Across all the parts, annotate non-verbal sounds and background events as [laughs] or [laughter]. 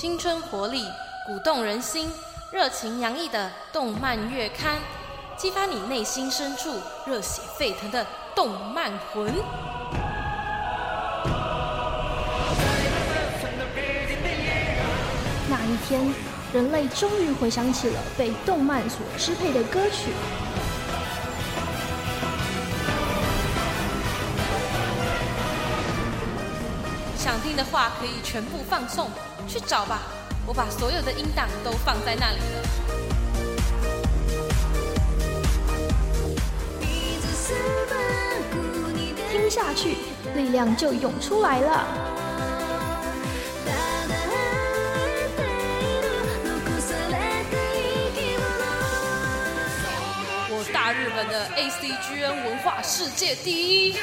青春活力、鼓动人心、热情洋溢的动漫月刊，激发你内心深处热血沸腾的动漫魂。那一天，人类终于回想起了被动漫所支配的歌曲。想听的话可以全部放送，去找吧。我把所有的音档都放在那里了。听下去，力量就涌出来了。我大日本的 ACGN 文化世界第一。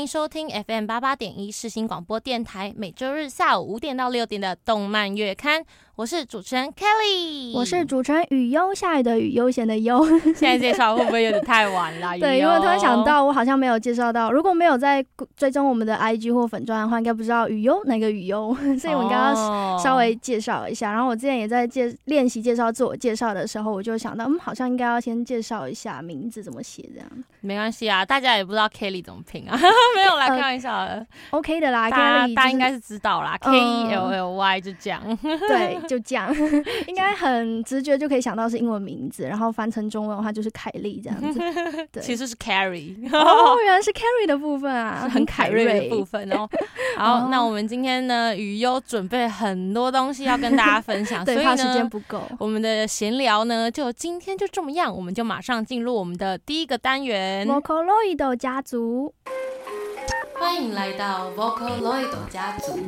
迎收听 FM 八八点一世新广播电台，每周日下午五点到六点的动漫月刊。我是主持人 Kelly，我是主持人雨悠，下雨的雨，悠闲的悠。现在介绍会不会有点太晚了？[laughs] 对，因为突然想到，我好像没有介绍到，如果没有在追踪我们的 IG 或粉钻的话，应该不知道雨悠哪个雨悠，[laughs] 所以我应该要稍微介绍一下。然后我之前也在介练习介绍自我介绍的时候，我就想到，嗯，好像应该要先介绍一下名字怎么写，这样。没关系啊，大家也不知道 Kelly 怎么拼啊，[laughs] 没有啦，开玩笑的，OK 的啦，大家大家应该是知道啦，K E L L Y 就这样，对，就这样。[laughs] 应该很直觉就可以想到是英文名字，然后翻成中文的话就是凯莉这样子。[laughs] 对，其实是 Carrie。哦，原来是 Carrie 的部分啊，很凯瑞的部分哦。[laughs] 好，那我们今天呢，雨优准备很多东西要跟大家分享，所以呢，时间不够。我们的闲聊呢，就今天就这么样，我们就马上进入我们的第一个单元 ——Vocaloid 家族。欢迎来到 Vocaloid 家族。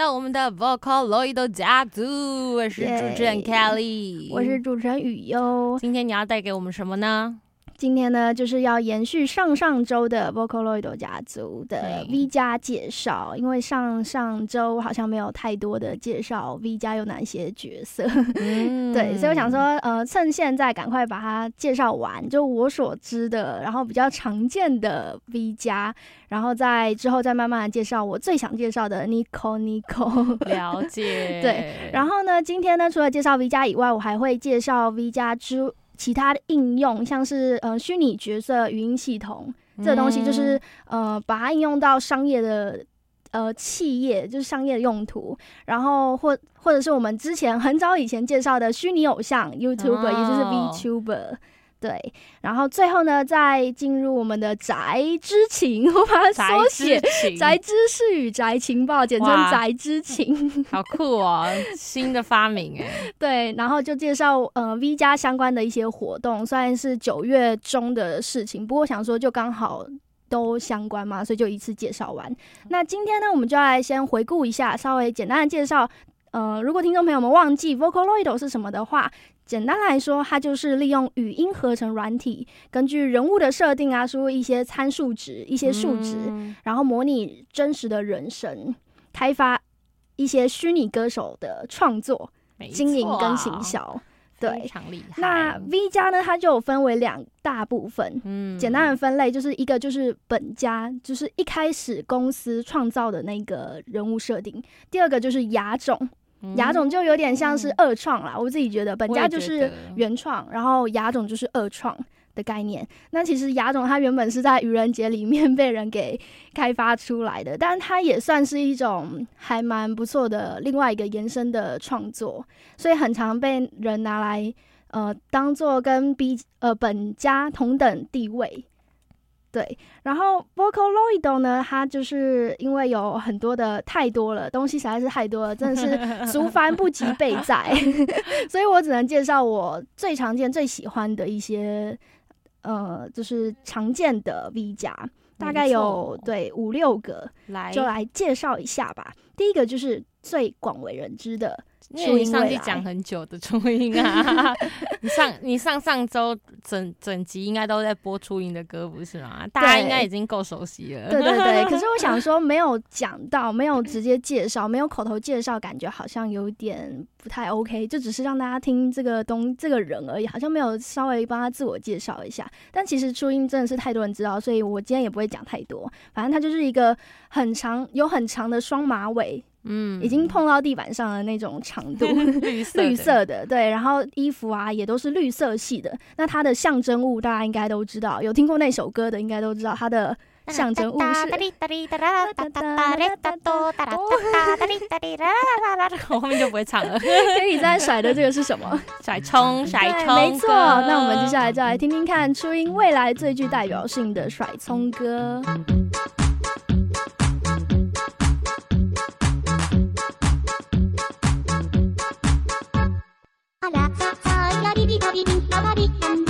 到我们的 Vocaloid 家族，我是主持人 Kelly，我是主持人雨优。今天你要带给我们什么呢？今天呢，就是要延续上上周的 Vocaloid 家族的 V 加介绍，因为上上周好像没有太多的介绍 V 加有哪些角色，[laughs] 对，所以我想说，呃，趁现在赶快把它介绍完，就我所知的，然后比较常见的 V 加，然后再之后再慢慢的介绍我最想介绍的 Nico Nico。[laughs] 了解。[laughs] 对，然后呢，今天呢，除了介绍 V 加以外，我还会介绍 V 加之。其他的应用，像是呃虚拟角色语音系统这个东西，就是呃把它应用到商业的呃企业，就是商业的用途。然后或或者是我们之前很早以前介绍的虚拟偶像 YouTuber，也就是 VTuber。对，然后最后呢，再进入我们的宅之情，我把它缩写宅知识与宅情报，简称宅之情，[laughs] 好酷哦，新的发明哎。对，然后就介绍呃 V 加相关的一些活动，虽然是九月中的事情，不过想说就刚好都相关嘛，所以就一次介绍完。那今天呢，我们就来先回顾一下，稍微简单的介绍。呃，如果听众朋友们忘记 Vocaloid 是什么的话，简单来说，它就是利用语音合成软体，根据人物的设定啊，输入一些参数值、一些数值，然后模拟真实的人声，开发一些虚拟歌手的创作、经营跟行销。对，非常厉害。那 V 加呢，它就有分为两大部分。嗯，简单的分类就是一个就是本家，就是一开始公司创造的那个人物设定；第二个就是亚种。亚种就有点像是二创啦，我自己觉得本家就是原创，然后亚种就是二创。的概念。那其实亚种它原本是在愚人节里面被人给开发出来的，但它也算是一种还蛮不错的另外一个延伸的创作，所以很常被人拿来呃当做跟 B 呃本家同等地位。对，然后 Vocaloid 呢，它就是因为有很多的太多了，东西实在是太多了，真的是足翻不及备载，[laughs] 所以我只能介绍我最常见、最喜欢的一些，呃，就是常见的 V 夹，大概有对五六个，来就来介绍一下吧。第一个就是最广为人知的。因为你上去讲很久的初音啊，[laughs] 你上你上上周整整集应该都在播初音的歌，不是吗？大家应该已经够熟悉了。对对对，[laughs] 可是我想说，没有讲到，没有直接介绍，没有口头介绍，感觉好像有点不太 OK。就只是让大家听这个东这个人而已，好像没有稍微帮他自我介绍一下。但其实初音真的是太多人知道，所以我今天也不会讲太多。反正他就是一个很长有很长的双马尾。嗯，已经碰到地板上的那种长度，[laughs] 绿绿色的，对，然后衣服啊也都是绿色系的。那它的象征物大家应该都知道，有听过那首歌的应该都知道它的象征物是。我后面就不会唱了。所以再甩的这个是什么？甩葱，甩葱。没错，那我们接下来就来听听看初音未来最具代表性的甩葱歌。ビりびびん、なわび。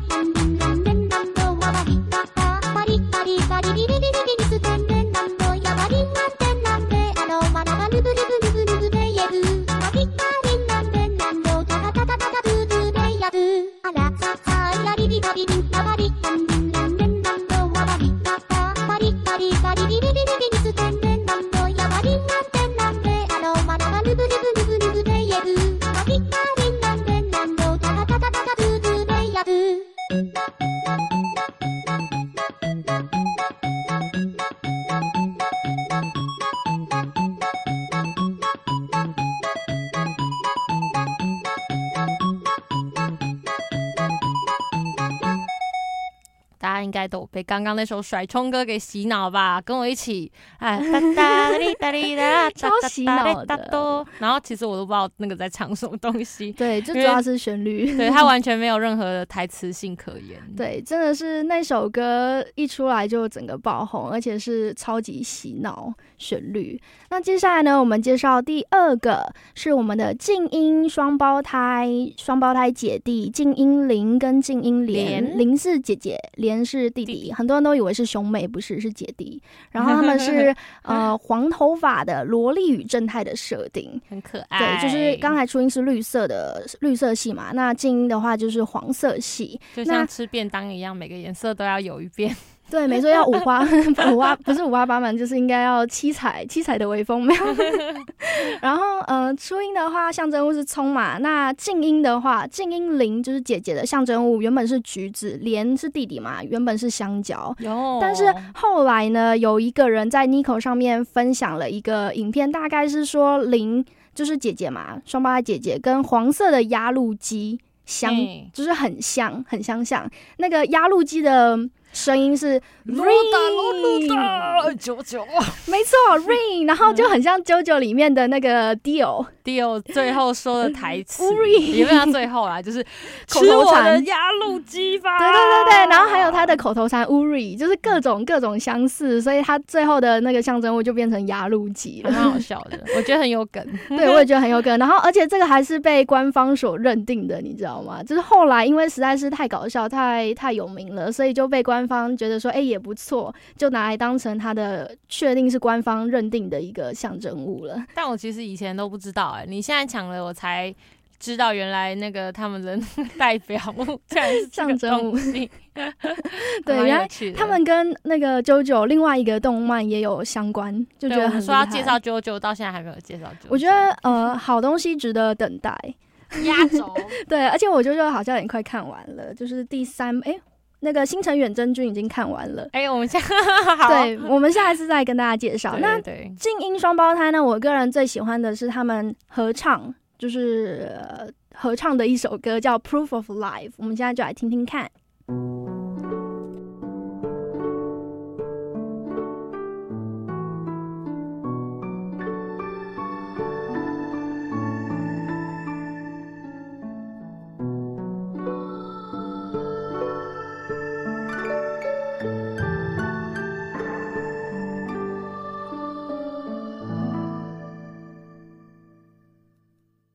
刚刚那首甩葱歌给洗脑吧？跟我一起，哎，[laughs] 哒哒哩哒哩哒，[laughs] 超洗脑的。然后其实我都不知道那个在唱什么东西。对，就主要是旋律。对，它完全没有任何的台词性可言。对，真的是那首歌一出来就整个爆红，而且是超级洗脑旋律。那接下来呢，我们介绍第二个是我们的静音双胞胎，双胞胎姐弟静音林跟静音莲，林是姐姐，莲是弟弟。很多人都以为是兄妹，不是，是姐弟。[laughs] 然后他们是呃黄头发的萝莉与正太的设定，很可爱。对，就是刚才初音是绿色的绿色系嘛，那静音的话就是黄色系，就像吃便当一样，每个颜色都要有一遍。对，没错，要五花 [laughs] 五花，不是五花八门，就是应该要七彩七彩的微风。没有。[laughs] 然后，呃，初音的话，象征物是葱嘛。那静音的话，静音铃就是姐姐的象征物，原本是橘子，莲是弟弟嘛，原本是香蕉。有。但是后来呢，有一个人在 Nico 上面分享了一个影片，大概是说铃就是姐姐嘛，双胞胎姐姐跟黄色的压路机相，就是很像，很相像。那个压路机的。声音是 ring，九九，没错，[laughs] ring，然后就很像九九里面的那个 deal，deal 最后说的台词，[laughs] 也没有最后啦，[laughs] 就是口头禅压路机吧，对对对对，然后还有他的口头禅 uri，就是各种各种相似，所以他最后的那个象征物就变成压路机了，蛮好笑的，我觉得很有梗，对我也觉得很有梗，然后而且这个还是被官方所认定的，你知道吗？就是后来因为实在是太搞笑，太太有名了，所以就被官官方觉得说，哎，也不错，就拿来当成他的确定是官方认定的一个象征物了。但我其实以前都不知道，哎，你现在讲了，我才知道原来那个他们的 [laughs] 代表物竟然是象征物。[laughs] 对，原来他们跟那个九九另外一个动漫也有相关，就觉得很说要介绍九九，到现在还没有介绍。我觉得呃，好东西值得等待，压轴。对，而且我九九好像也快看完了，就是第三哎。那个《星辰远征军》已经看完了，哎，我们下对，我们下一次再跟大家介绍。那静音双胞胎呢？我个人最喜欢的是他们合唱，就是合唱的一首歌叫《Proof of Life》，我们现在就来听听看。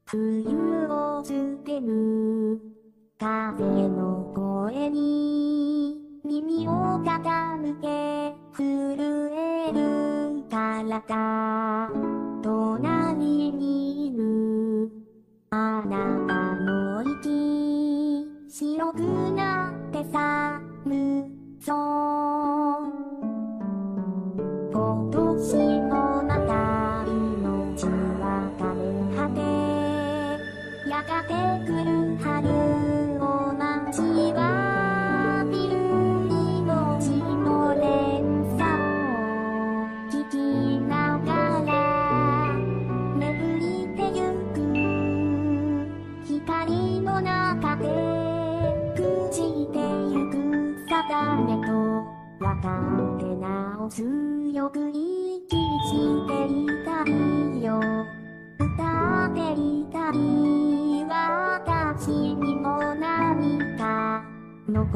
冬を捨てる風の声に耳を傾け震える体隣にいる。あなたの息白くなって寒そう。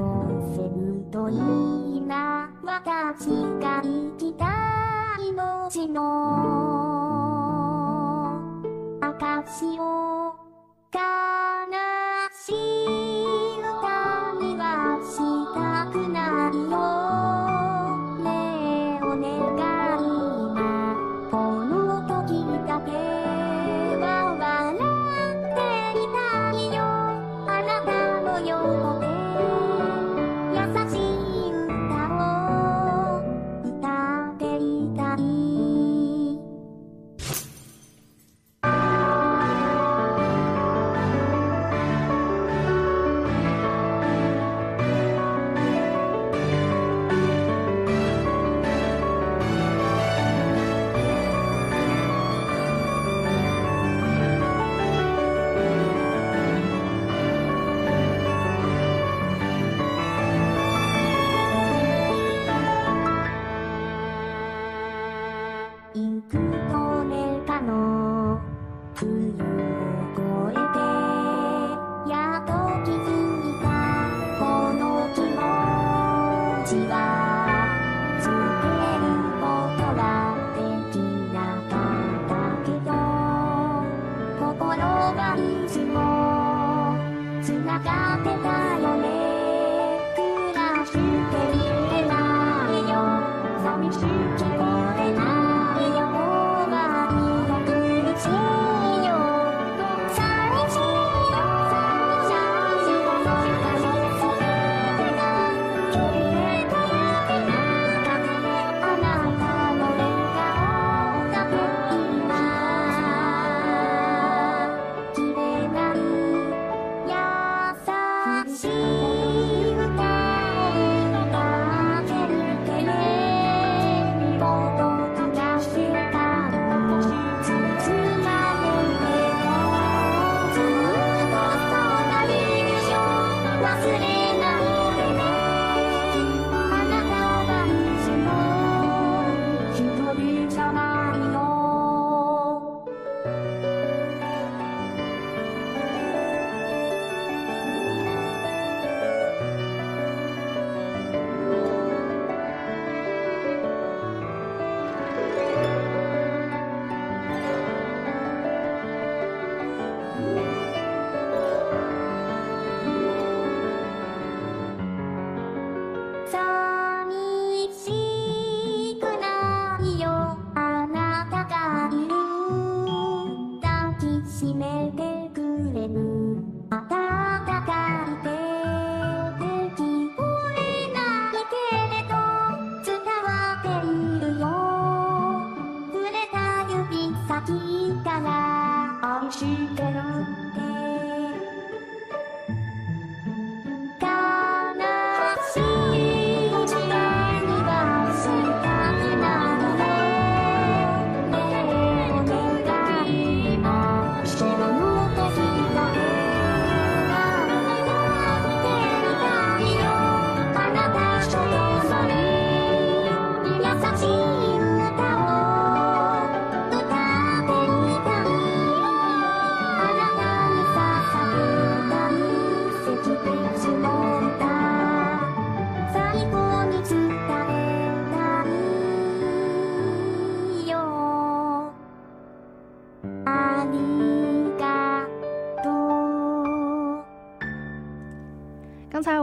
残せるといいな。私が生きた命の証を。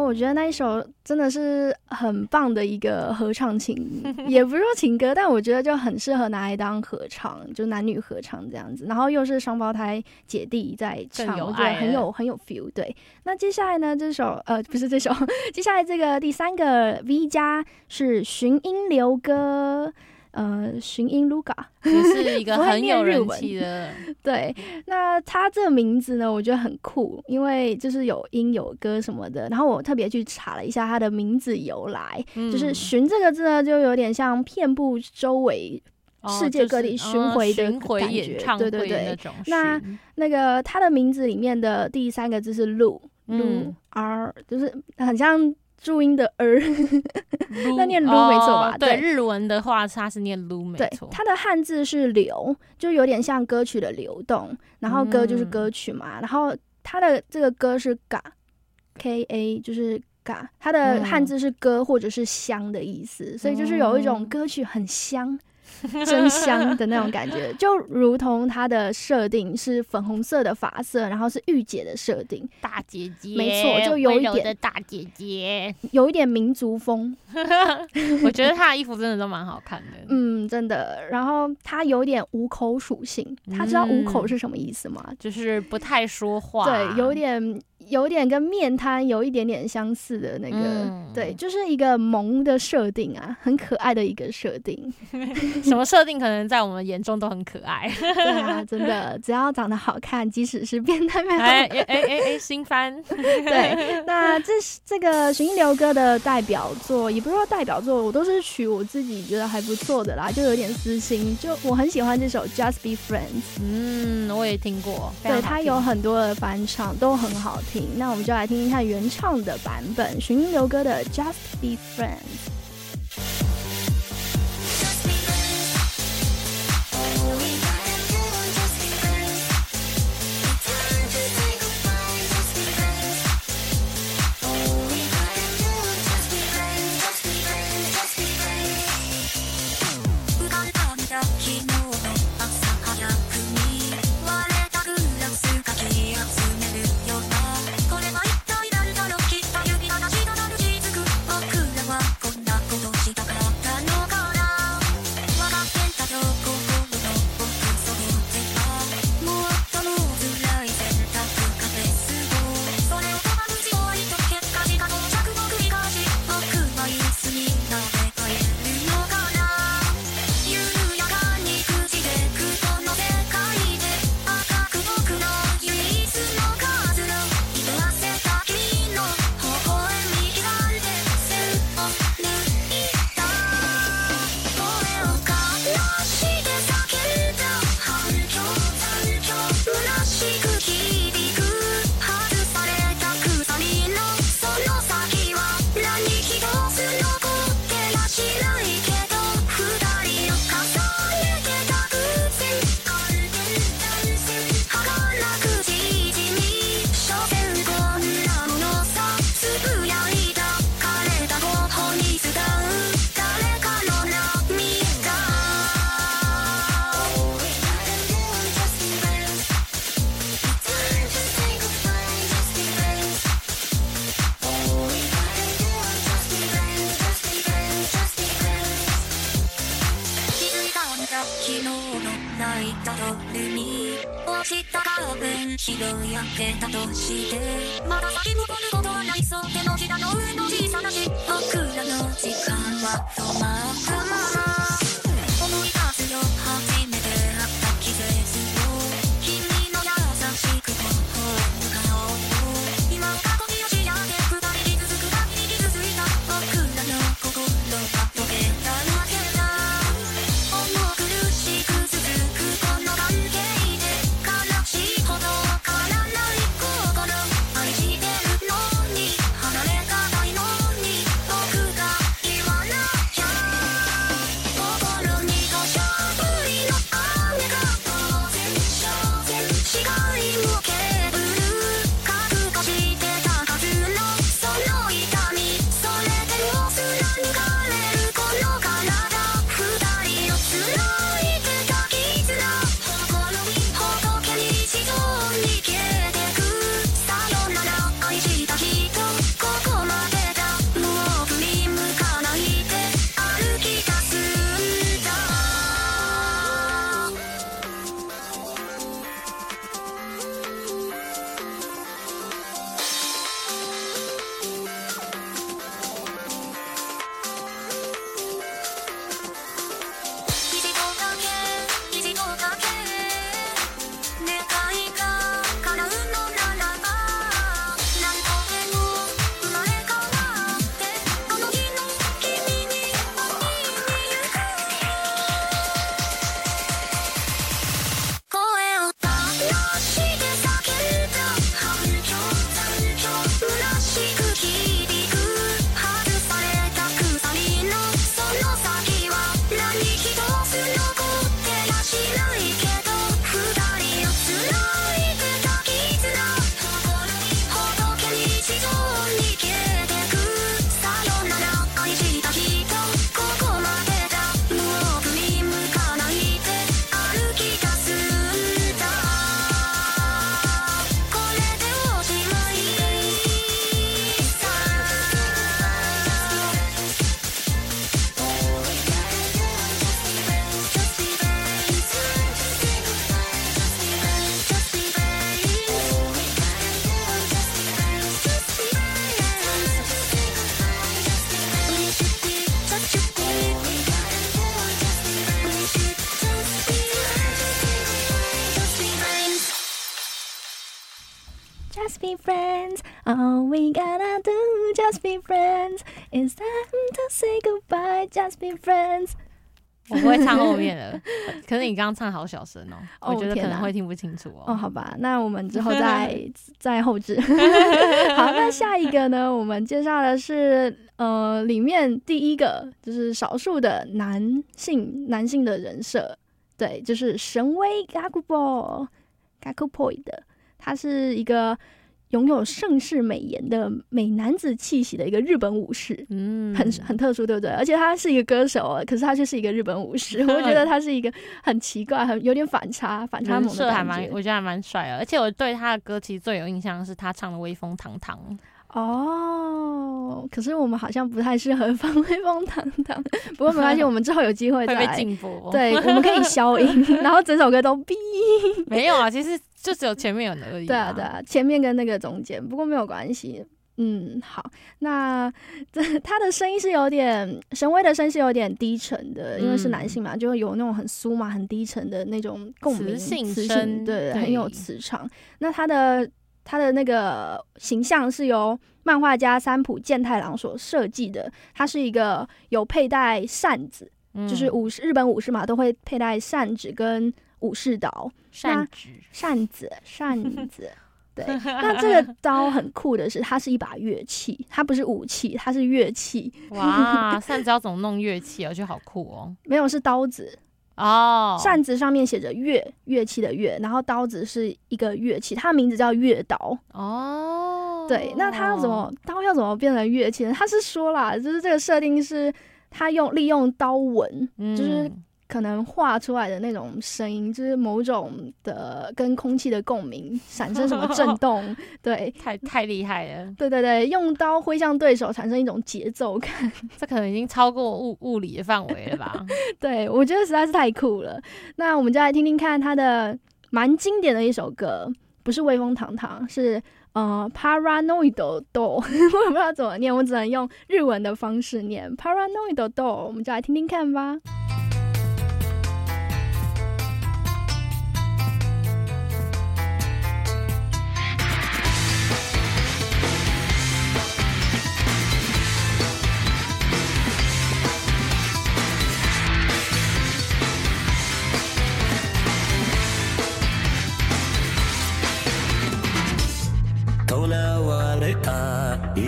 我觉得那一首真的是很棒的一个合唱情，[laughs] 也不是说情歌，但我觉得就很适合拿来当合唱，就男女合唱这样子。然后又是双胞胎姐弟在唱，我觉得很有很有 feel。对，那接下来呢，这首呃不是这首，[laughs] 接下来这个第三个 V 加是寻音流歌。呃，寻音 Luga 也是一个 [laughs] 很有人气的。[laughs] 对，那他这个名字呢，我觉得很酷，因为就是有音有歌什么的。然后我特别去查了一下他的名字由来，就是“寻”这个字呢，就有点像遍布周围世界各地巡回的感觉。对对对，那那个他的名字里面的第三个字是“ Lu Lu R，就是很像。注音的儿，[laughs] 那念撸没错吧？对，日文的话它是念撸没错。它的汉字是流，就有点像歌曲的流动。然后歌就是歌曲嘛。然后它的这个歌是嘎，K A 就是嘎，它的汉字是歌或者是香的意思，所以就是有一种歌曲很香。[laughs] 真香的那种感觉，[laughs] 就如同它的设定是粉红色的发色，然后是御姐的设定，大姐姐，没错，就有一点的大姐姐，有一点民族风。[laughs] 我觉得她的衣服真的都蛮好看的，嗯，真的。然后她有点五口属性，她知道五口是什么意思吗？就是不太说话，对，有点。有点跟面瘫有一点点相似的那个，对，就是一个萌的设定啊，很可爱的一个设定。[laughs] 什么设定可能在我们眼中都很可爱。对啊，真的，只要长得好看，即使是变态，哎哎哎哎，新番。[laughs] 对，那这是这个寻音流歌的代表作，也不是说代表作，我都是取我自己觉得还不错的啦，就有点私心，就我很喜欢这首 Just Be Friends。嗯，我也听过，对，它有很多的翻唱，都很好听。那我们就来听一下原唱的版本，寻音流歌的《Just Be Friends》。Friends. All we gotta do, just be friends. It's time to say goodbye, just be friends. 我不会唱后面的，[laughs] 可是你刚刚唱好小声哦，哦我觉得可能会听不清楚哦，哦。好吧，那我们之后 [laughs] 再再后置。[laughs] 好，那下一个呢？我们介绍的是呃，里面第一个就是少数的男性男性的人设，对，就是神威 Gakubo Gakuboy 的，他是一个拥有盛世美颜的美男子气息的一个日本武士。嗯，很很特殊，对不对？而且他是一个歌手哦，可是他却是一个日本武士，[laughs] 我觉得他是一一个很奇怪、很有点反差、反差萌的感设还蛮，我觉得还蛮帅的。而且我对他的歌其实最有印象的是他唱的《威风堂堂》。哦，可是我们好像不太适合放威风堂堂，不过没关系，[laughs] 我们之后有机会再来。对，我们可以消音，[laughs] 然后整首歌都哔。[laughs] 没有啊，其实就只有前面有而已。对啊，对。啊，前面跟那个中间，不过没有关系。嗯，好，那这他的声音是有点神威的声是有点低沉的，因为是男嗯性嘛，就有那种很酥嘛、很低沉的那种共鸣，磁性声，对很有磁场。那他的他的那个形象是由漫画家三浦健太郎所设计的，他是一个有佩戴扇子，嗯就是武士日本武士嘛都会佩戴扇子跟武士刀，扇子，扇子，扇子。[laughs] 对，那这个刀很酷的是，它是一把乐器，它不是武器，它是乐器，哇，[laughs] 扇子要怎么弄乐器啊？我觉得好酷哦。没有是刀子。哦，扇子上面写着乐，乐器的乐，然后刀子是一个乐器，它的名字叫乐刀。哦，对，那它要怎么刀要怎么变成乐器呢？他是说啦，就是这个设定是他用利用刀纹，嗯？就是可能画出来的那种声音，就是某种的跟空气的共鸣，产生什么震动。[laughs] 对，太太厉害了，对对对，用刀挥向对手，产生一种节奏感。[laughs] 这可能已经超过物物理的范围了吧？[laughs] 对我觉得实在是太酷了。那我们就来听听看他的蛮经典的一首歌，不是威风堂堂，是呃 Paranoid Do，我也不知道怎么念，我只能用日文的方式念 Paranoid Do。我们就来听听看吧。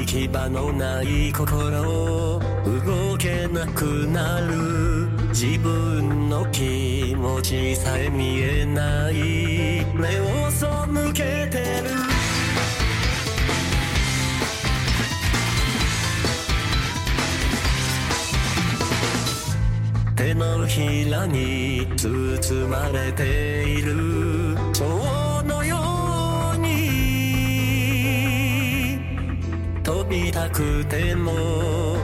き場のない心を動けなくなる自分の気持ちさえ見えない目を背けてる手のひらに包まれているたくても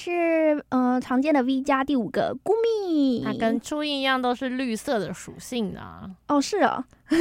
是呃常见的 V 加第五个 Gumi，，它跟初音一样都是绿色的属性啊。哦是哦，[laughs] 哦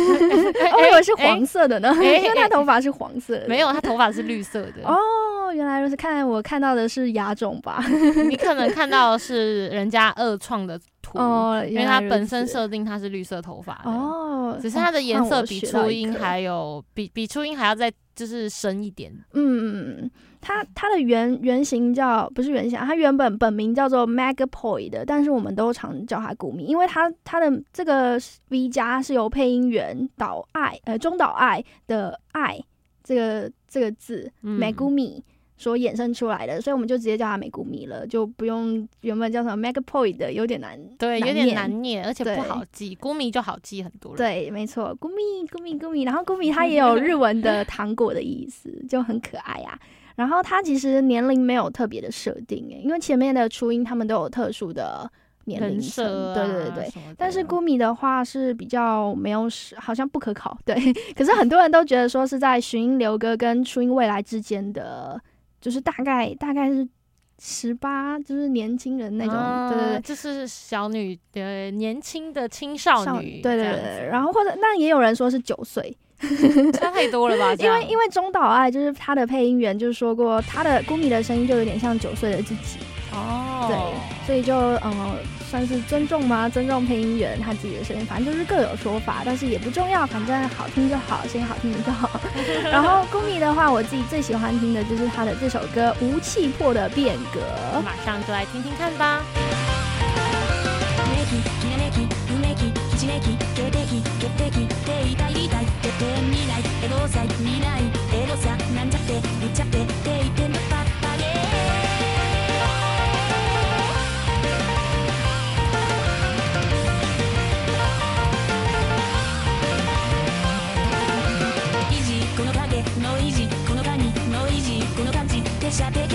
我以为是黄色的呢，哎 [laughs] 因为他头发是黄色的。没有，它头发是绿色的。哦，原来如此，看来我看到的是亚种吧？[laughs] 你可能看到的是人家二创的图，哦，因为它本身设定它是绿色头发的。哦，只是它的颜色比初音还有比比初音还要再就是深一点。嗯嗯嗯，它它的原原型叫不是原型啊，它原本本名叫做 Magapoid 的，但是我们都常叫它古米，因为它它的这个 V 加是由配音员岛爱呃中岛爱的爱这个这个字嗯 Megumi 所衍生出来的，所以我们就直接叫它美古米了，就不用原本叫什么 Magapoid 的，有点难。对，有点难念，而且不好记。古米就好记很多了。，对，没错，咕咪咕咪咕咪，然后咕咪它也有日 [laughs] 文的糖果的意思，就很可爱啊。然后它其实年龄没有特别的设定诶，因为前面的初音他们都有特殊的年龄层，设、啊，对对对但是咕米的话是比较没有时，好像不可考，对。[laughs] 可是很多人都觉得说是在寻音流歌跟初音未来之间的，就是大概大概是十八，就是年轻人那种，啊对对对。就是小女的年轻的青少女，对对对对，然后或者那也有人说是九岁，后 [laughs] 差太多了吧？[laughs] 因为因为中岛爱就是他的配音员，就是说过他的咕米的声音就有点像九岁的自己，哦，对，所以就嗯算是尊重吗？尊重配音员他自己的声音，反正就是各有说法，但是也不重要，反正好听就好，声音好听就好。[laughs] 然后咕米的话，我自己最喜欢听的就是他的这首歌《无气魄的变革》。马上就来听听看吧。未来エロさ未来エロさなんちゃって言っちゃって定いてんパッパゲイジこの影のイジこのガニイジこの感じしゃべ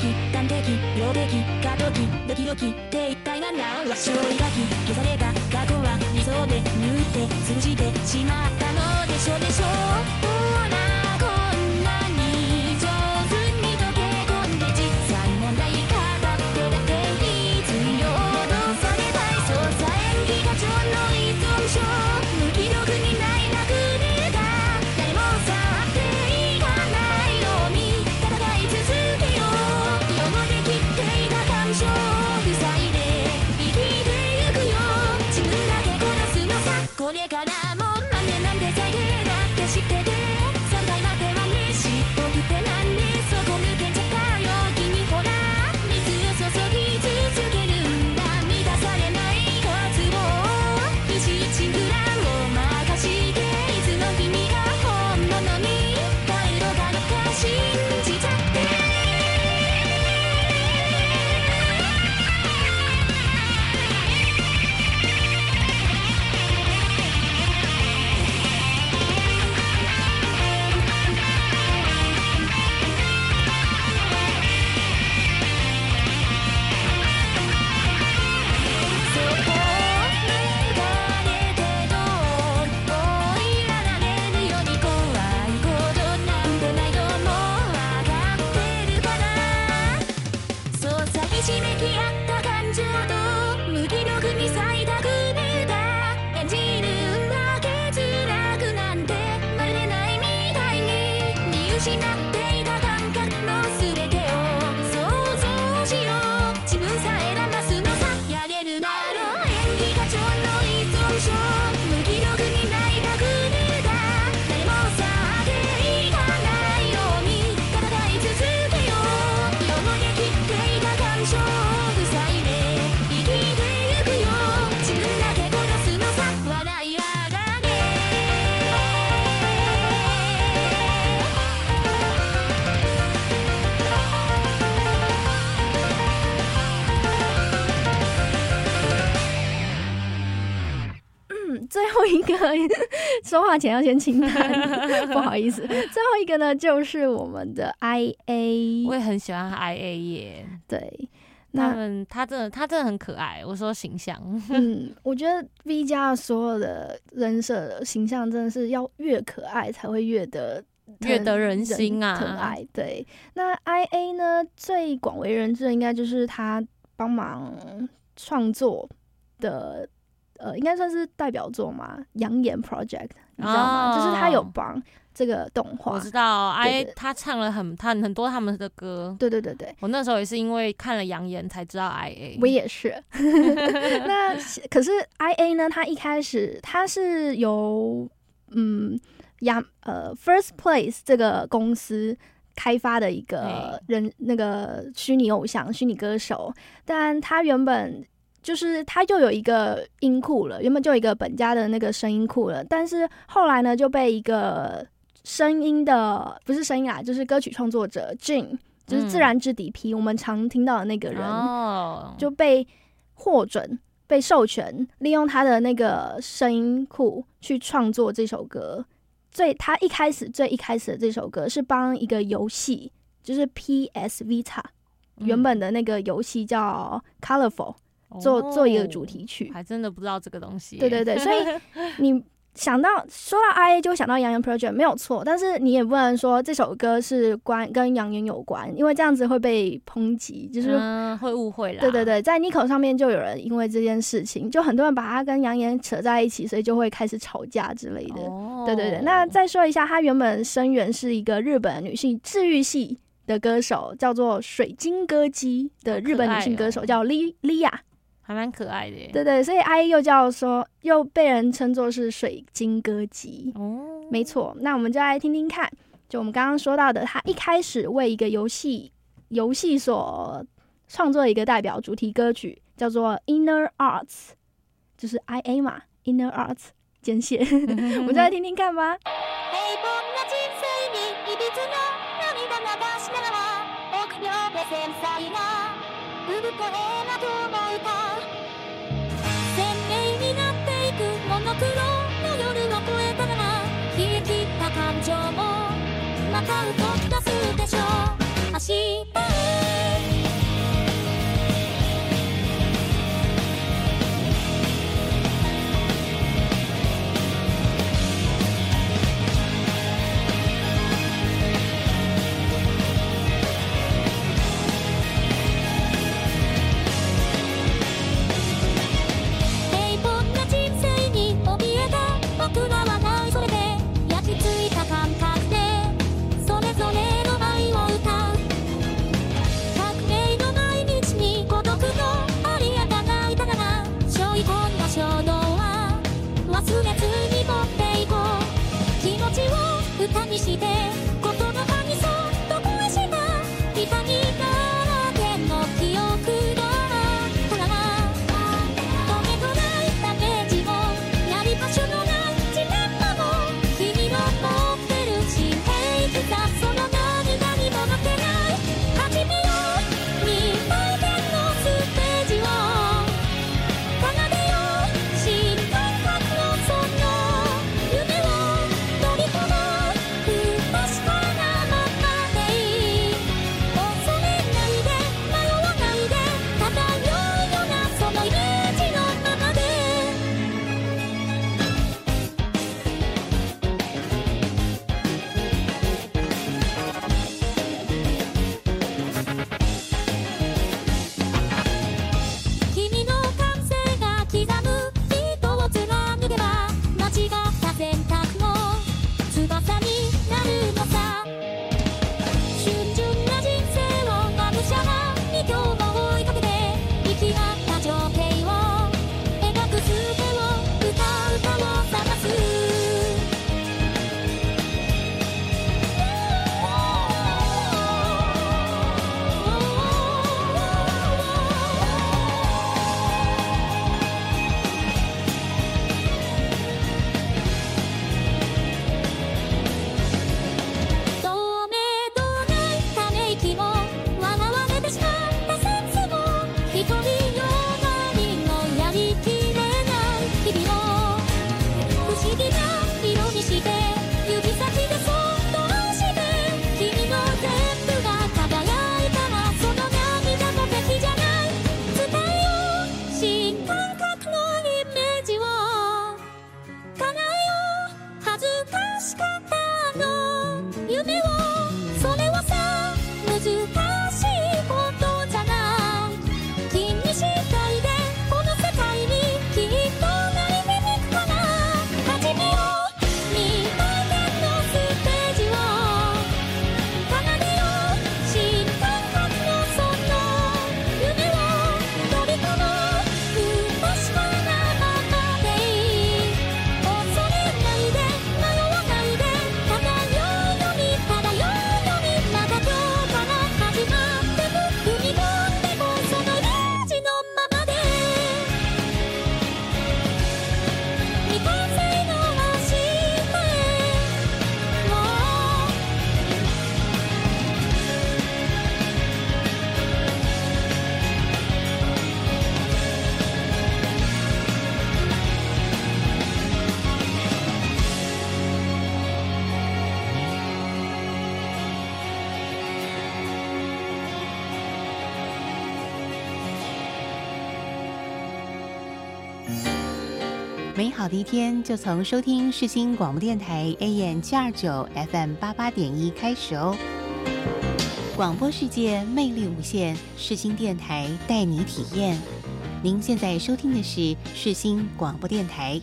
的端的病的過渡期ドキドキって一体何だ和尚描き消された。過去は理想で縫って通じてしまったのでしょでしょ [laughs] 说话前要先清单，不好意思。[laughs] 最后一个呢，就是我们的 I A，我也很喜欢 I A 耶，对，他那们他真的他真的很可爱。我说形象，嗯，我觉得 V 家所有的人设形象真的是要越可爱才会越得 [laughs] 越得人心啊可爱。对，那 I A 呢，最广为人知的应该就是他帮忙创作的，呃，应该算是代表作嘛，《扬言 Project》，你知道吗？哦就是他有帮这个动画我。知道 I 对他唱了很他很多他们的歌，对对对对，我那时候也是因为看了扬言才知道 I A。我也是。[laughs] 那可是 I A 呢？他一开始他是由嗯亚呃 First Place 这个公司开发的一个人那个虚拟偶像、虚拟歌手，但他原本。就是他就有一个音库了，原本就有一个本家的那个声音库了，但是后来呢就被一个声音的不是声音啊，就是歌曲创作者 Jin，就是自嗯。然之底皮，我们常听到的那个人，哦，就被获准、被授权，利用他的那个声音库去创作这首歌。最他一开始最一开始的这首歌是帮一个游戏，就是 PS Vita 嗯原本的那个游戏叫 Colorful 做、做一个主，题曲哦。还真的不知道这个东西。对对对，所以 [laughs] 你想到说到 I A 就想到杨洋 Project 没有错，但是你也不能说这首歌是关跟杨洋有关，因为这样子会被抨击，就是嗯会误会啦。对对对，在 Nico 上面就有人因为这件事情，就很多人把他跟杨言扯在一起，所以就会开始吵架之类的。哦，对对对，那再说一下，他原本声源是一个日本女性治愈系的歌手，叫做水晶歌姬的日本女性歌手，叫 Li Lia。还蛮可爱的耶。对对，所以 I 又叫说又被人称作是水晶歌姬。哦，没错，那我们就来听听看，就我们刚刚说到的，他一开始为一个游戏游戏所创作一个代表主题歌曲，叫做 Inner Arts，就是 I A 嘛，Inner Arts 简写，[laughs] 我们就来听听看吧。わかるとすでしょう。明日にして好的一天就从收听世新广播电台 AM 七二九 FM 八八点一开始哦。广播世界魅力无限，世新电台带你体验。您现在收听的是世新广播电台。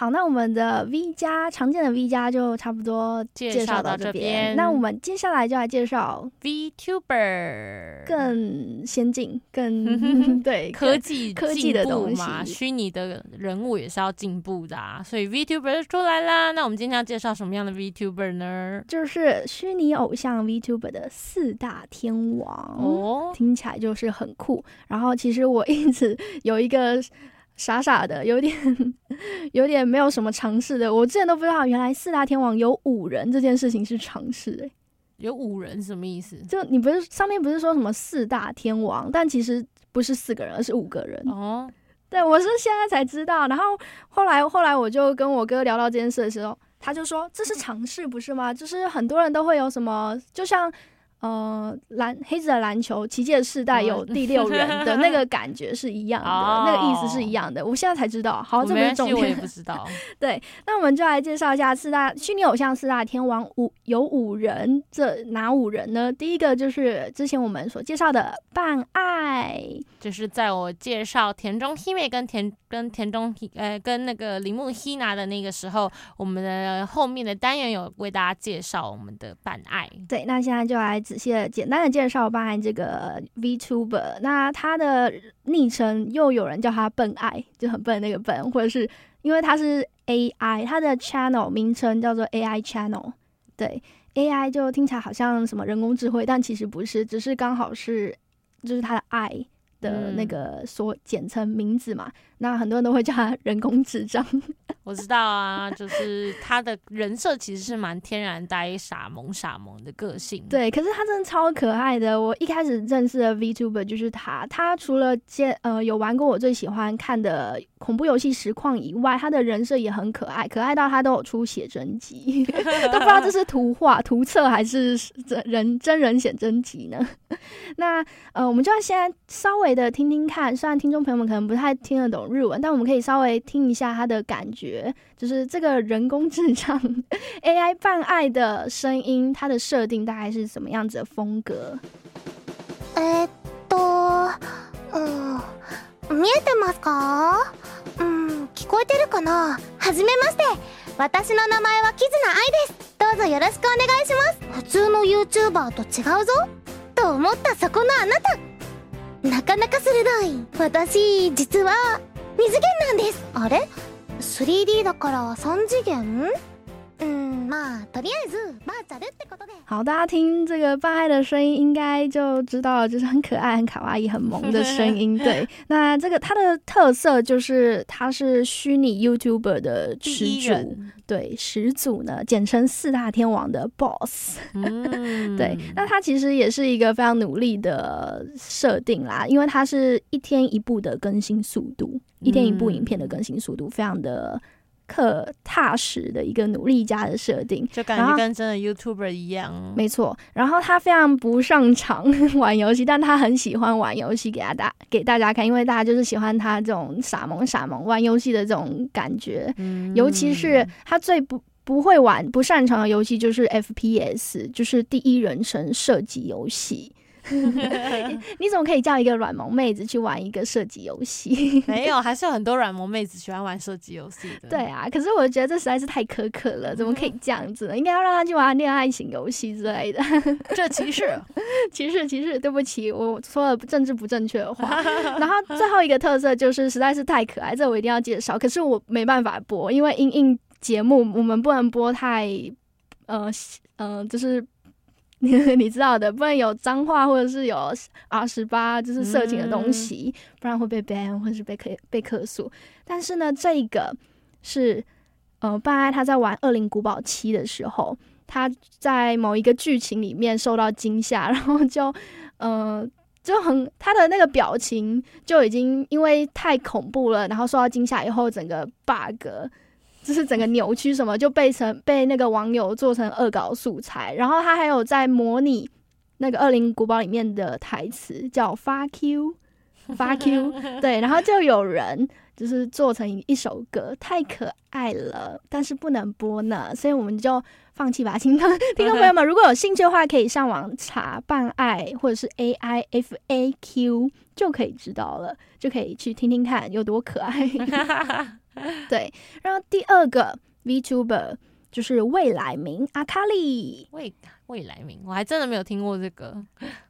好，那我们的 V 加常见的 V 加就差不多介介绍到到这边。那我们接下来就来介绍 VTuber 更先进、更 [laughs] 对科技科技的东嘛，西虚拟的人物也是要进步的啊，所以 VTuber 就出来啦。那我们今天要介绍什么样的 VTuber 呢？就是虚拟偶像 VTuber 的四大天王哦，听起来就是很酷。然后其实我一直有一个傻傻的，有点 [laughs] 有点没有什么尝试的，我之前都不知道原来四大天王有五人这件事情是常识诶、有五人什么意思？就你不是上面不是说什么四大天王，但其实不是四个人，而是五个人。哦，对我是现在才知道，然后后来后来我就跟我哥聊到这件事的时候，他就说这是常识不是吗？就是很多人都会有什么，就像呃篮黑子的篮球奇迹的世代有第六人的 [laughs] 那个感觉是一样的，哦那个意思是一样的。我现在才知道，好，这不是重点不。知道。[laughs] 对，那我们就来介绍一下四大虚拟偶像四大天王五有五人，这哪五人呢？第一个就是之前我们所介绍的半爱，就是在我介绍田中希美跟田跟田中呃跟那个铃木希拿的那个时候，我们的后面的单元有为大家介绍我们的伴爱。对，那现在就来仔细的、简单的介绍半爱这个 VTuber。那他的昵称又有人叫他笨爱，就很笨那个笨，或者是因为他是 AI，他的 channel 名称叫做 AI Channel。对，AI 就听起来好像什么人工智慧，但其实不是，只是刚好是就是他的爱的那嗯个所简称名字嘛。那很多人都会叫他人工智障。[laughs] 我知道啊，就是他的人设其实是蛮天然呆、傻萌傻萌的个性。，对，可是他真的超可爱的。我一开始认识的 VTuber 就是他，他除了接呃有玩过我最喜欢看的恐怖游戏实况以外，他的人设也很可爱，可爱到他都有出写真集，[laughs] 都不知道这是图画、图册还是真人真人写真集呢。[laughs] 那呃，我们就要现在稍微的听听看，虽然听众朋友们可能不太听得懂日文，但我们可以稍微听一下他的感觉，就是这个人工智障 [laughs] AI 伴爱的声音，它的设定大概是什么样子的風格？えーっと、うん、見えてますかうん、聞こえてるかなはじめまして。私の名前はキズナアイです。どうぞよろしくお願いします。普通の YouTuber と違うぞ。と思ったそこのあなた。 なかなか鋭い。私、実は、二次元なんです。あれ ?3D だから3次元？うん、まあ、とりあえず、バーチャルってことで。好，大家听这个伴爱的声音，应该就知道了，就是很可爱、很卡哇伊、很萌的声音。对，[laughs] 那这个它的特色就是它是虚拟 YouTuber 的第始祖，一人。对始祖呢，简称四大天王的 Boss。[laughs] 嗯，对，那它其实也是一个非常努力的设定啦，因为它是一天一部的更新速度，一天一部影片的更新速度，非常的 可踏实的一个努力家的设定。就感觉跟真的 YouTuber 一样。没错，然后他非常不擅长玩游戏，但他很喜欢玩游戏给他大给大家看，因为大家就是喜欢他这种傻萌傻萌玩游戏的这种感觉，嗯尤其是他最不不会玩、不擅长的游戏就是 FPS，就是第一人称射击游戏。[laughs] 你怎么可以叫一个软萌妹子去玩一个射击游戏？[laughs] 没有，还是有很多软萌妹子喜欢玩射击游戏的。对啊，可是我觉得这实在是太苛刻了，怎么可以这样子呢？应该要让她去玩恋爱型游戏之类的。这歧视。歧视歧视，对不起，我说了政治不正确的话。[laughs] 然后最后一个特色就是实在是太可爱，这我一定要介绍。可是我没办法播，因为因应节目我们不能播太呃呃，就是你 [laughs] 你知道的，不然有脏话或者是有 R 十八，就是色情的东西，不然会被 ban 或者是被克被克诉。但是呢，这个是呃，半爱他在玩《恶灵古堡七》的时候。他在某一个剧情里面受到惊吓，然后就，呃，就很他的那个表情就已经因为太恐怖了，然后受到惊吓以后，整个 bug 就是整个扭曲什么就被成被那个网友做成恶搞素材，然后他还有在模拟那个《恶灵古堡》里面的台词叫 “fuck you”。fuck you，[laughs] 对，然后就有人就是做成一首歌，太可爱了，但是不能播呢，所以我们就放弃吧。听 [laughs] 众听众朋友们，如果有兴趣的话，可以上网查“办爱”或者是 A I F A Q，就可以知道了，就可以去听听看有多可爱。[laughs] [laughs] 对，然后第二个 VTuber 就是未来明阿卡丽。未未来名，我还真的没有听过这个。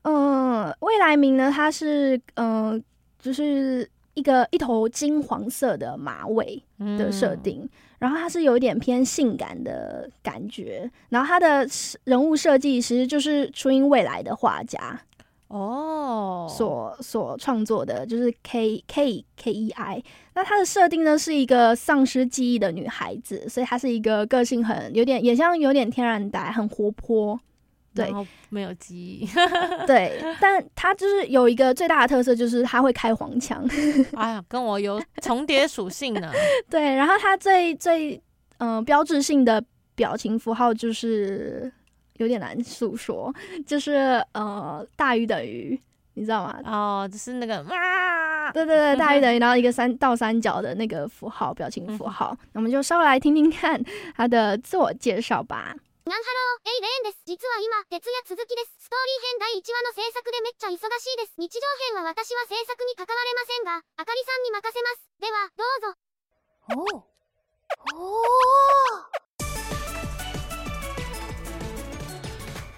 嗯，未来明呢，它是嗯、呃就是一个一头金黄色的马尾的设嗯定，然后它是有一点偏性感的感觉，然后它的人物设计其实就是初音未来的画家哦，所所创作的，就是 K K K E I。那它的设定呢是一个丧失记忆的女孩子，所以她是一个个性很有点也像有点天然呆，很活泼。对没有记忆。[laughs] 对，但她就是有一个最大的特色，就是她会开黄腔。哎呀，跟我有重叠属性呢。[laughs] 对，然后她最最嗯、呃标志性的表情符号就是有点难诉说，就是呃大于等于，你知道吗？哦，就是那个啊，对对对，大于等于，[laughs] 然后一个三倒三角的那个符号，表情符号。那我们就稍微来听听看它的自我介绍吧。ニャンハロー、エイレーンです。実は今、徹夜続きです。ストーリー編第1話の制作でめっちゃ忙しいです。日常編は私は制作に関われませんが、あかりさんに任せます。では、どうぞ。おお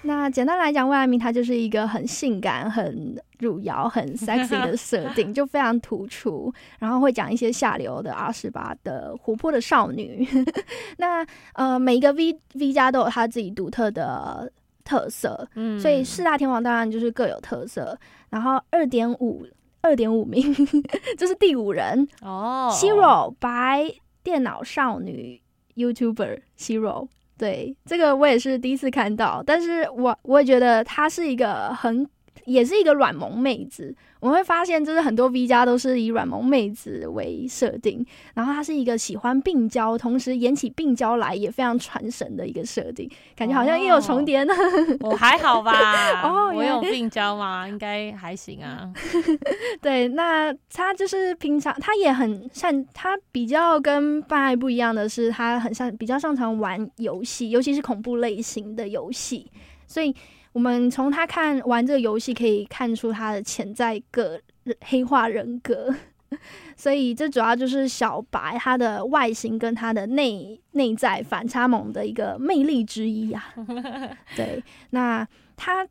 那简单来讲，未来明它就是一个很性感、很汝窑、很 sexy 的设 [laughs] 定，就非常突出，然后会讲一些下流的二十八的活泼的少女。[laughs] 那呃，每一个 V V 家都有他自己独特的特色，嗯所以四大天王当然就是各有特色。然后二点五二点五名 [laughs] 就是第五人、哦 Zero 白电脑少女 YouTuber Zero。对，这个我也是第一次看到，但是我我也觉得他是一个很，也是一个软萌妹子。我们会发现，就是很多 V 家都是以软萌妹子为设定，然后她是一个喜欢病娇，同时演起病娇来也非常传神的一个设定，感觉好像也有重叠呢。我还好吧？[laughs] 哦我有病娇吗？应该还行啊。[laughs] 对，那她就是平常她也很擅，她比较跟办爱不一样的是，她很擅比较擅长玩游戏，尤其是恐怖类型的游戏。所以我们从他看玩这个游戏可以看出他的潜在个黑化人格。[laughs] 所以这主要就是小白他的外形跟他的内内在反差萌的一个魅力之一啊。[laughs] 对，那他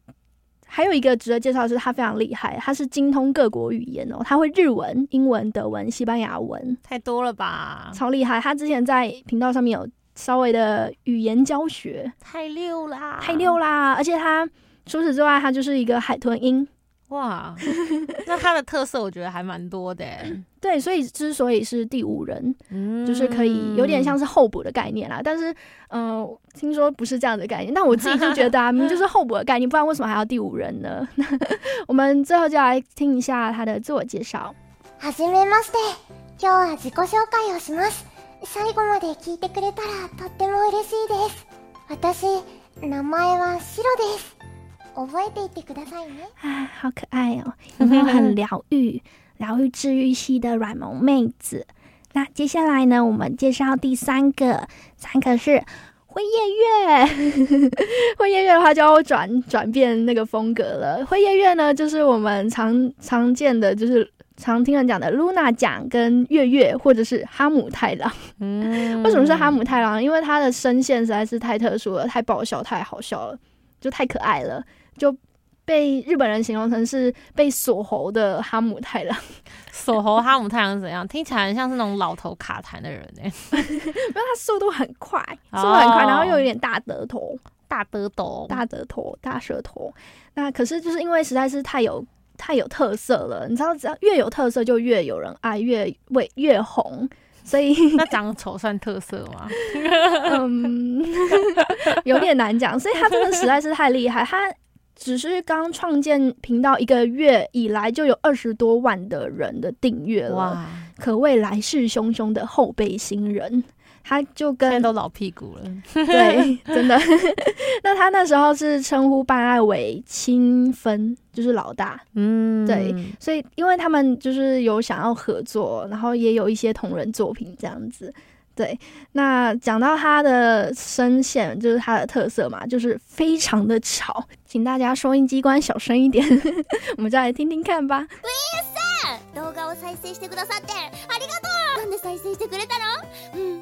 还有一个值得介绍的是，他非常厉害，他是精通各国语言哦，他会日文、英文、德文、西班牙文，太多了吧？超厉害。他之前在频道上面有稍微的语言教学，太溜啦！太溜啦！而且他除此之外，他就是一个海豚音。哇！那它的特色我觉得还蛮多的欸，[coughs] 对，所以之所以是第五人，嗯就是可以有点像是候补的概念啦。但是，嗯、听说不是这样的概念。但我自己就觉得啊，[laughs] 明明就是候补的概念，不然为什么还要第五人呢？[laughs] 我们最后就来听一下他的自我介绍。[laughs] はじめまして。今日は自己紹介をします。 最後まで聞いてくれたらとっても嬉しいです。私、名前はシロです。覚えていてくださいね。哎，[sighs] 好可爱哦！有没有很疗愈、疗愈、治愈系的软萌妹子？那接下来呢，我们介绍第三个，三个是辉夜月。[laughs] 辉夜月的话就要转转变那个风格了。辉夜月呢，就是我们常常见的，就是 常听人讲的露娜奖跟月月，或者是哈姆太郎。嗯为什么是哈姆太郎？因为他的声线实在是太特殊了，太爆笑，太好笑了，就太可爱了，就被日本人形容成是被锁喉的哈姆太郎。锁喉哈姆太郎是怎样？听起来很像是那种老头卡痰的人哎，[laughs] 因为他速度很快，速度很快，哦然后又有点大舌头、大得斗，大舌头、大舌头。那可是就是因为实在是太有太有特色了，你知道，只要越有特色就越有人爱，越为越红。所以，[laughs] 那长得丑算特色吗？[laughs] 嗯，[laughs] 有点难讲。所以他真的实在是太厉害，他只是刚创建频道一个月以来，就有二十多万的人的订阅了。哇，可谓来势汹汹的后辈新人。他就现在跟都老屁股了。对，真的。[laughs] [laughs] 那他那时候是称呼办爱为清分，就是老大。嗯，对所以，因为他们就是有想要合作，然后也有一些同人作品这样子。对，那讲到他的声线，就是他的特色嘛，就是非常的吵，请大家收音机关小声一点，[laughs] 我们就来听听看吧。動画を再生してくださってありがとうなんで再生してくれたのうん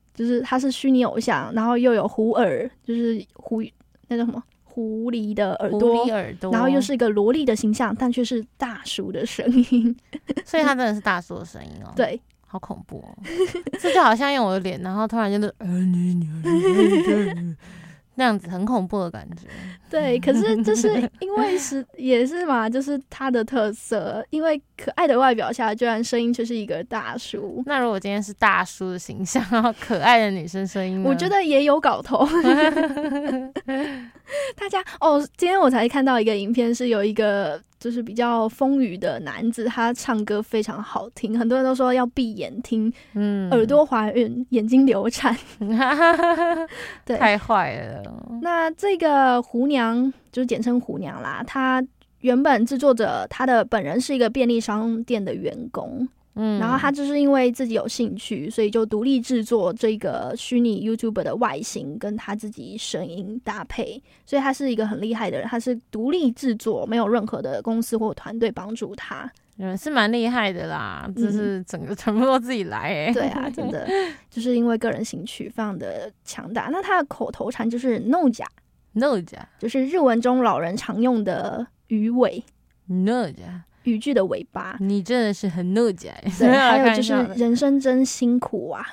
就是他是虚拟偶像，然后又有狐耳，就是狐那叫什么狐狸的耳狐朵狸，耳朵，然后又是一个萝莉的形象，但却是大叔的声音。[laughs] 所以他真的是大叔的声音哦。，对，好恐怖哦！这就好像用我的脸，然后突然就是那样子，很恐怖的感觉。对，可是就是因为 [laughs] 是也是嘛，就是他的特色，因为可爱的外表下，居然声音却是一个大叔，那如果今天是大叔的形象，然后可爱的女生声音，我觉得也有搞头。[laughs] 大家哦，今天我才看到一个影片，是有一个就是比较风雨的男子，他唱歌非常好听，很多人都说要闭眼听，嗯耳朵怀孕，眼睛流产。[laughs] 对太坏了。那这个胡娘就是简称虎娘啦，她原本制作者她的本人是一个便利商店的员工，嗯然后他就是因为自己有兴趣，所以就独立制作这个虚拟 YouTuber 的外形跟他自己声音搭配，所以他是一个很厉害的人，他是独立制作，没有任何的公司或团队帮助他。嗯是蛮厉害的啦，就是整个 [laughs] 全部都自己来哎。对啊，真的就是因为个人兴趣非常的强大。那他的口头禅就是 “no 甲”，，no 家就是日文中老人常用的鱼尾。 no 家，语句的尾巴。你真的是很 no 家哎。对，还[laughs] [laughs] 有开就是玩笑的人生真辛苦啊。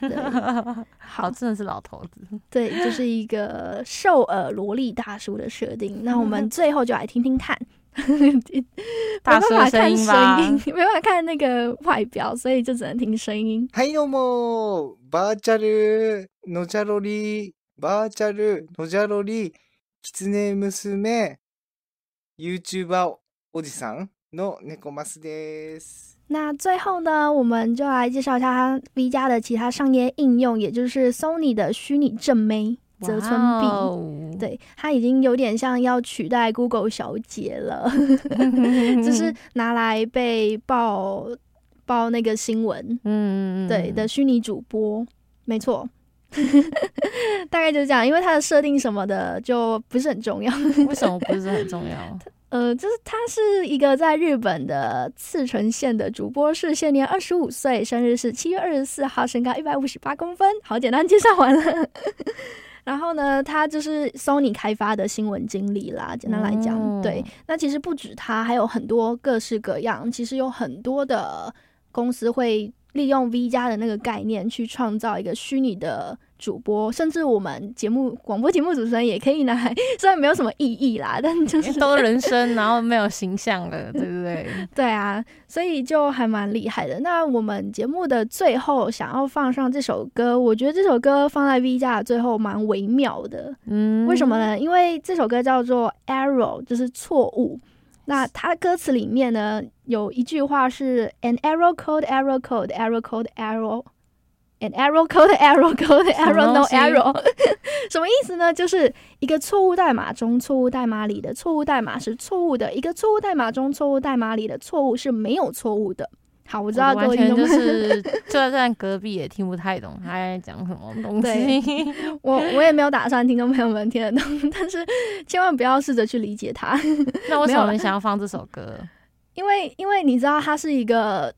对，[laughs] 好，好，真的是老头子。对，就是一个瘦耳萝莉大叔的设定。那我们最后就来听听看，没办大叔的声法看音吧声音，没办法看那个外表，所以就只能听声音。はい、どうも、バーチャルのじゃろり、 バーチャルのじゃろり、きつね娘、YouTuber おじさんの猫マスです。那最后呢，我们就来介绍一下 V 家的其他商业应用，也就是 Sony 的虚拟正妹泽村碧。哇哦，对，它已经有点像要取代 Google 小姐了，[laughs] 就是拿来被报报那个新闻，嗯，对的虚拟主播，没错。 [laughs] 大概就是这样，因为它的设定什么的就不是很重要。[laughs] 为什么不是很重要？[laughs] 呃，就是他是一个在日本的茨城县的主播，是现年二十五岁，生日是七月二十四号，身高一百五十八公分。好，简单介绍完了。然后呢，他就是 Sony 开发的新闻经理啦。简单来讲，哦对。那其实不止他，还有很多各式各样，其实有很多的公司会利用 V 加的那个概念去创造一个虚拟的主播，甚至我们节目广播节目主持人也可以拿来，[laughs] 虽然没有什么意义啦，[laughs] 但就是都人生，然后没有形象了，[laughs] 对不对？对啊，所以就还蛮厉害的。那我们节目的最后想要放上这首歌，我觉得这首歌放在 V 加的最后蛮微妙的。嗯，为什么？呢？因为这首歌叫做 “error”，就是错误。那它的歌词里面呢，有一句话是 “an error code error code error code error”。an error code error code error no error，[laughs] 什么意思呢？就是一个错误代码中错误代码里的错误代码是错误的，一个错误代码中错误代码里的错误是没有错误的。好，我知道各完全就位听众们，是 [laughs] 就在隔壁也听不太懂他在讲什么东西。我我也没有打算听众朋友们听得懂，但是千万不要试着去理解他。那为什么你想要放这首歌？因为因为你知道他是一个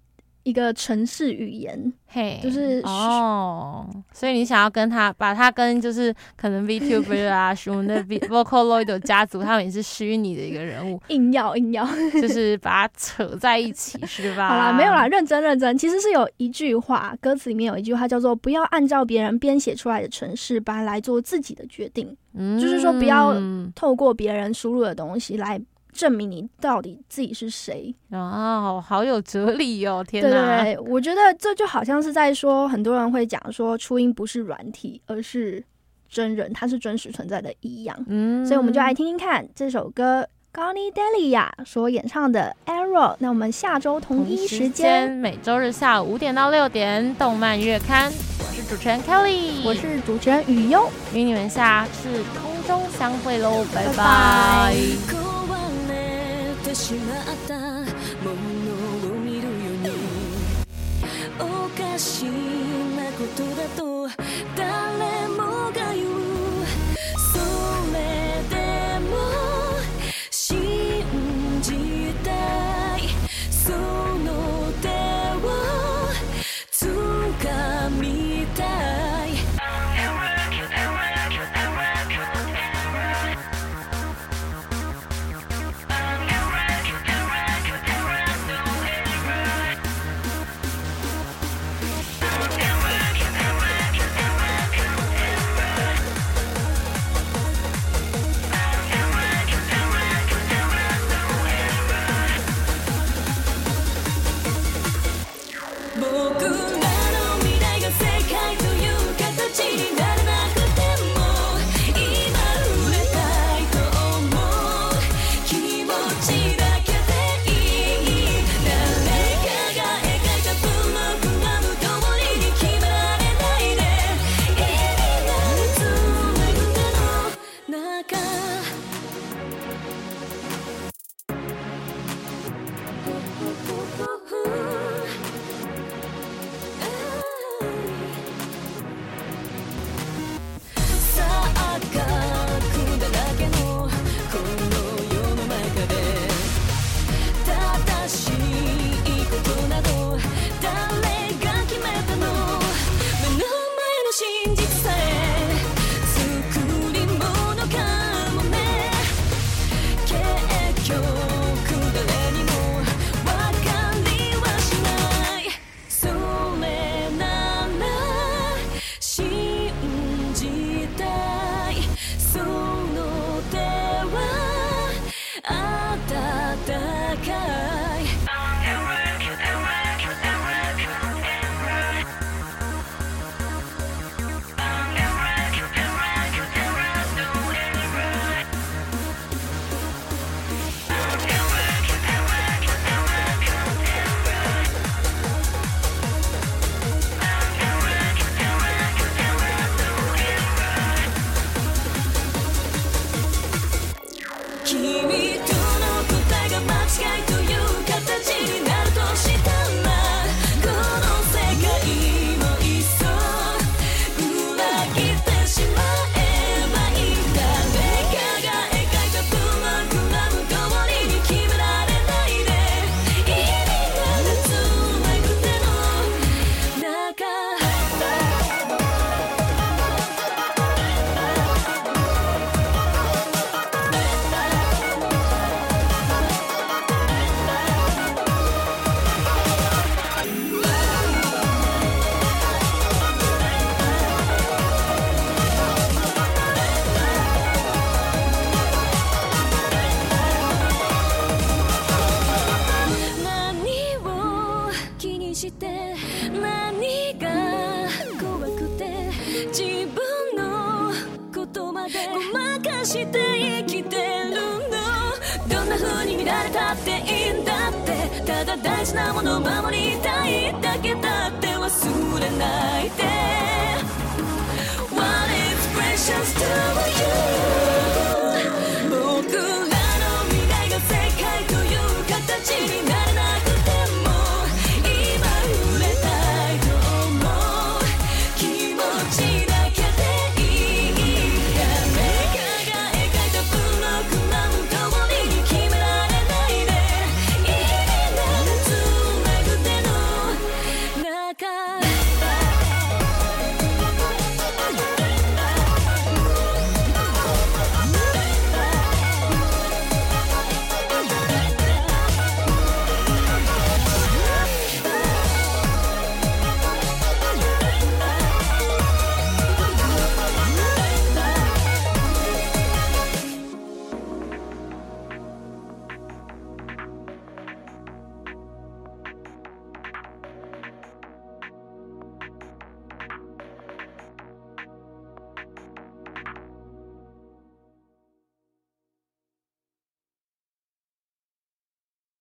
一个城市语言，嘿，就是哦，所以你想要跟他把他跟就是可能 VTuber 啊，[laughs] 什么的 Vocaloid 家族，他们也是虚拟的一个人物，硬要硬要。就是把它扯在一起，是吧？[laughs] 好啦，没有啦，认真认真。其实是有一句话，歌词里面有一句话叫做“不要按照别人编写出来的城市把它来做自己的决定”，嗯就是说不要透过别人输入的东西来证明你到底自己是谁。啊，好好有哲理哦！天对哪，对对，我觉得这就好像是在说，很多人会讲说初音不是软体，而是真人，它是真实存在的一样。嗯所以我们就来听听看这首歌。高妮 Delia 所演唱的《Arrow》，那我们下周同一时间，每周日下午五点到六点，动漫月刊，我是主持人 Kelly，我是主持人雨优，与你们下次空中相会喽，拜拜てしまったものを見るようにおかしなことだと誰もが言う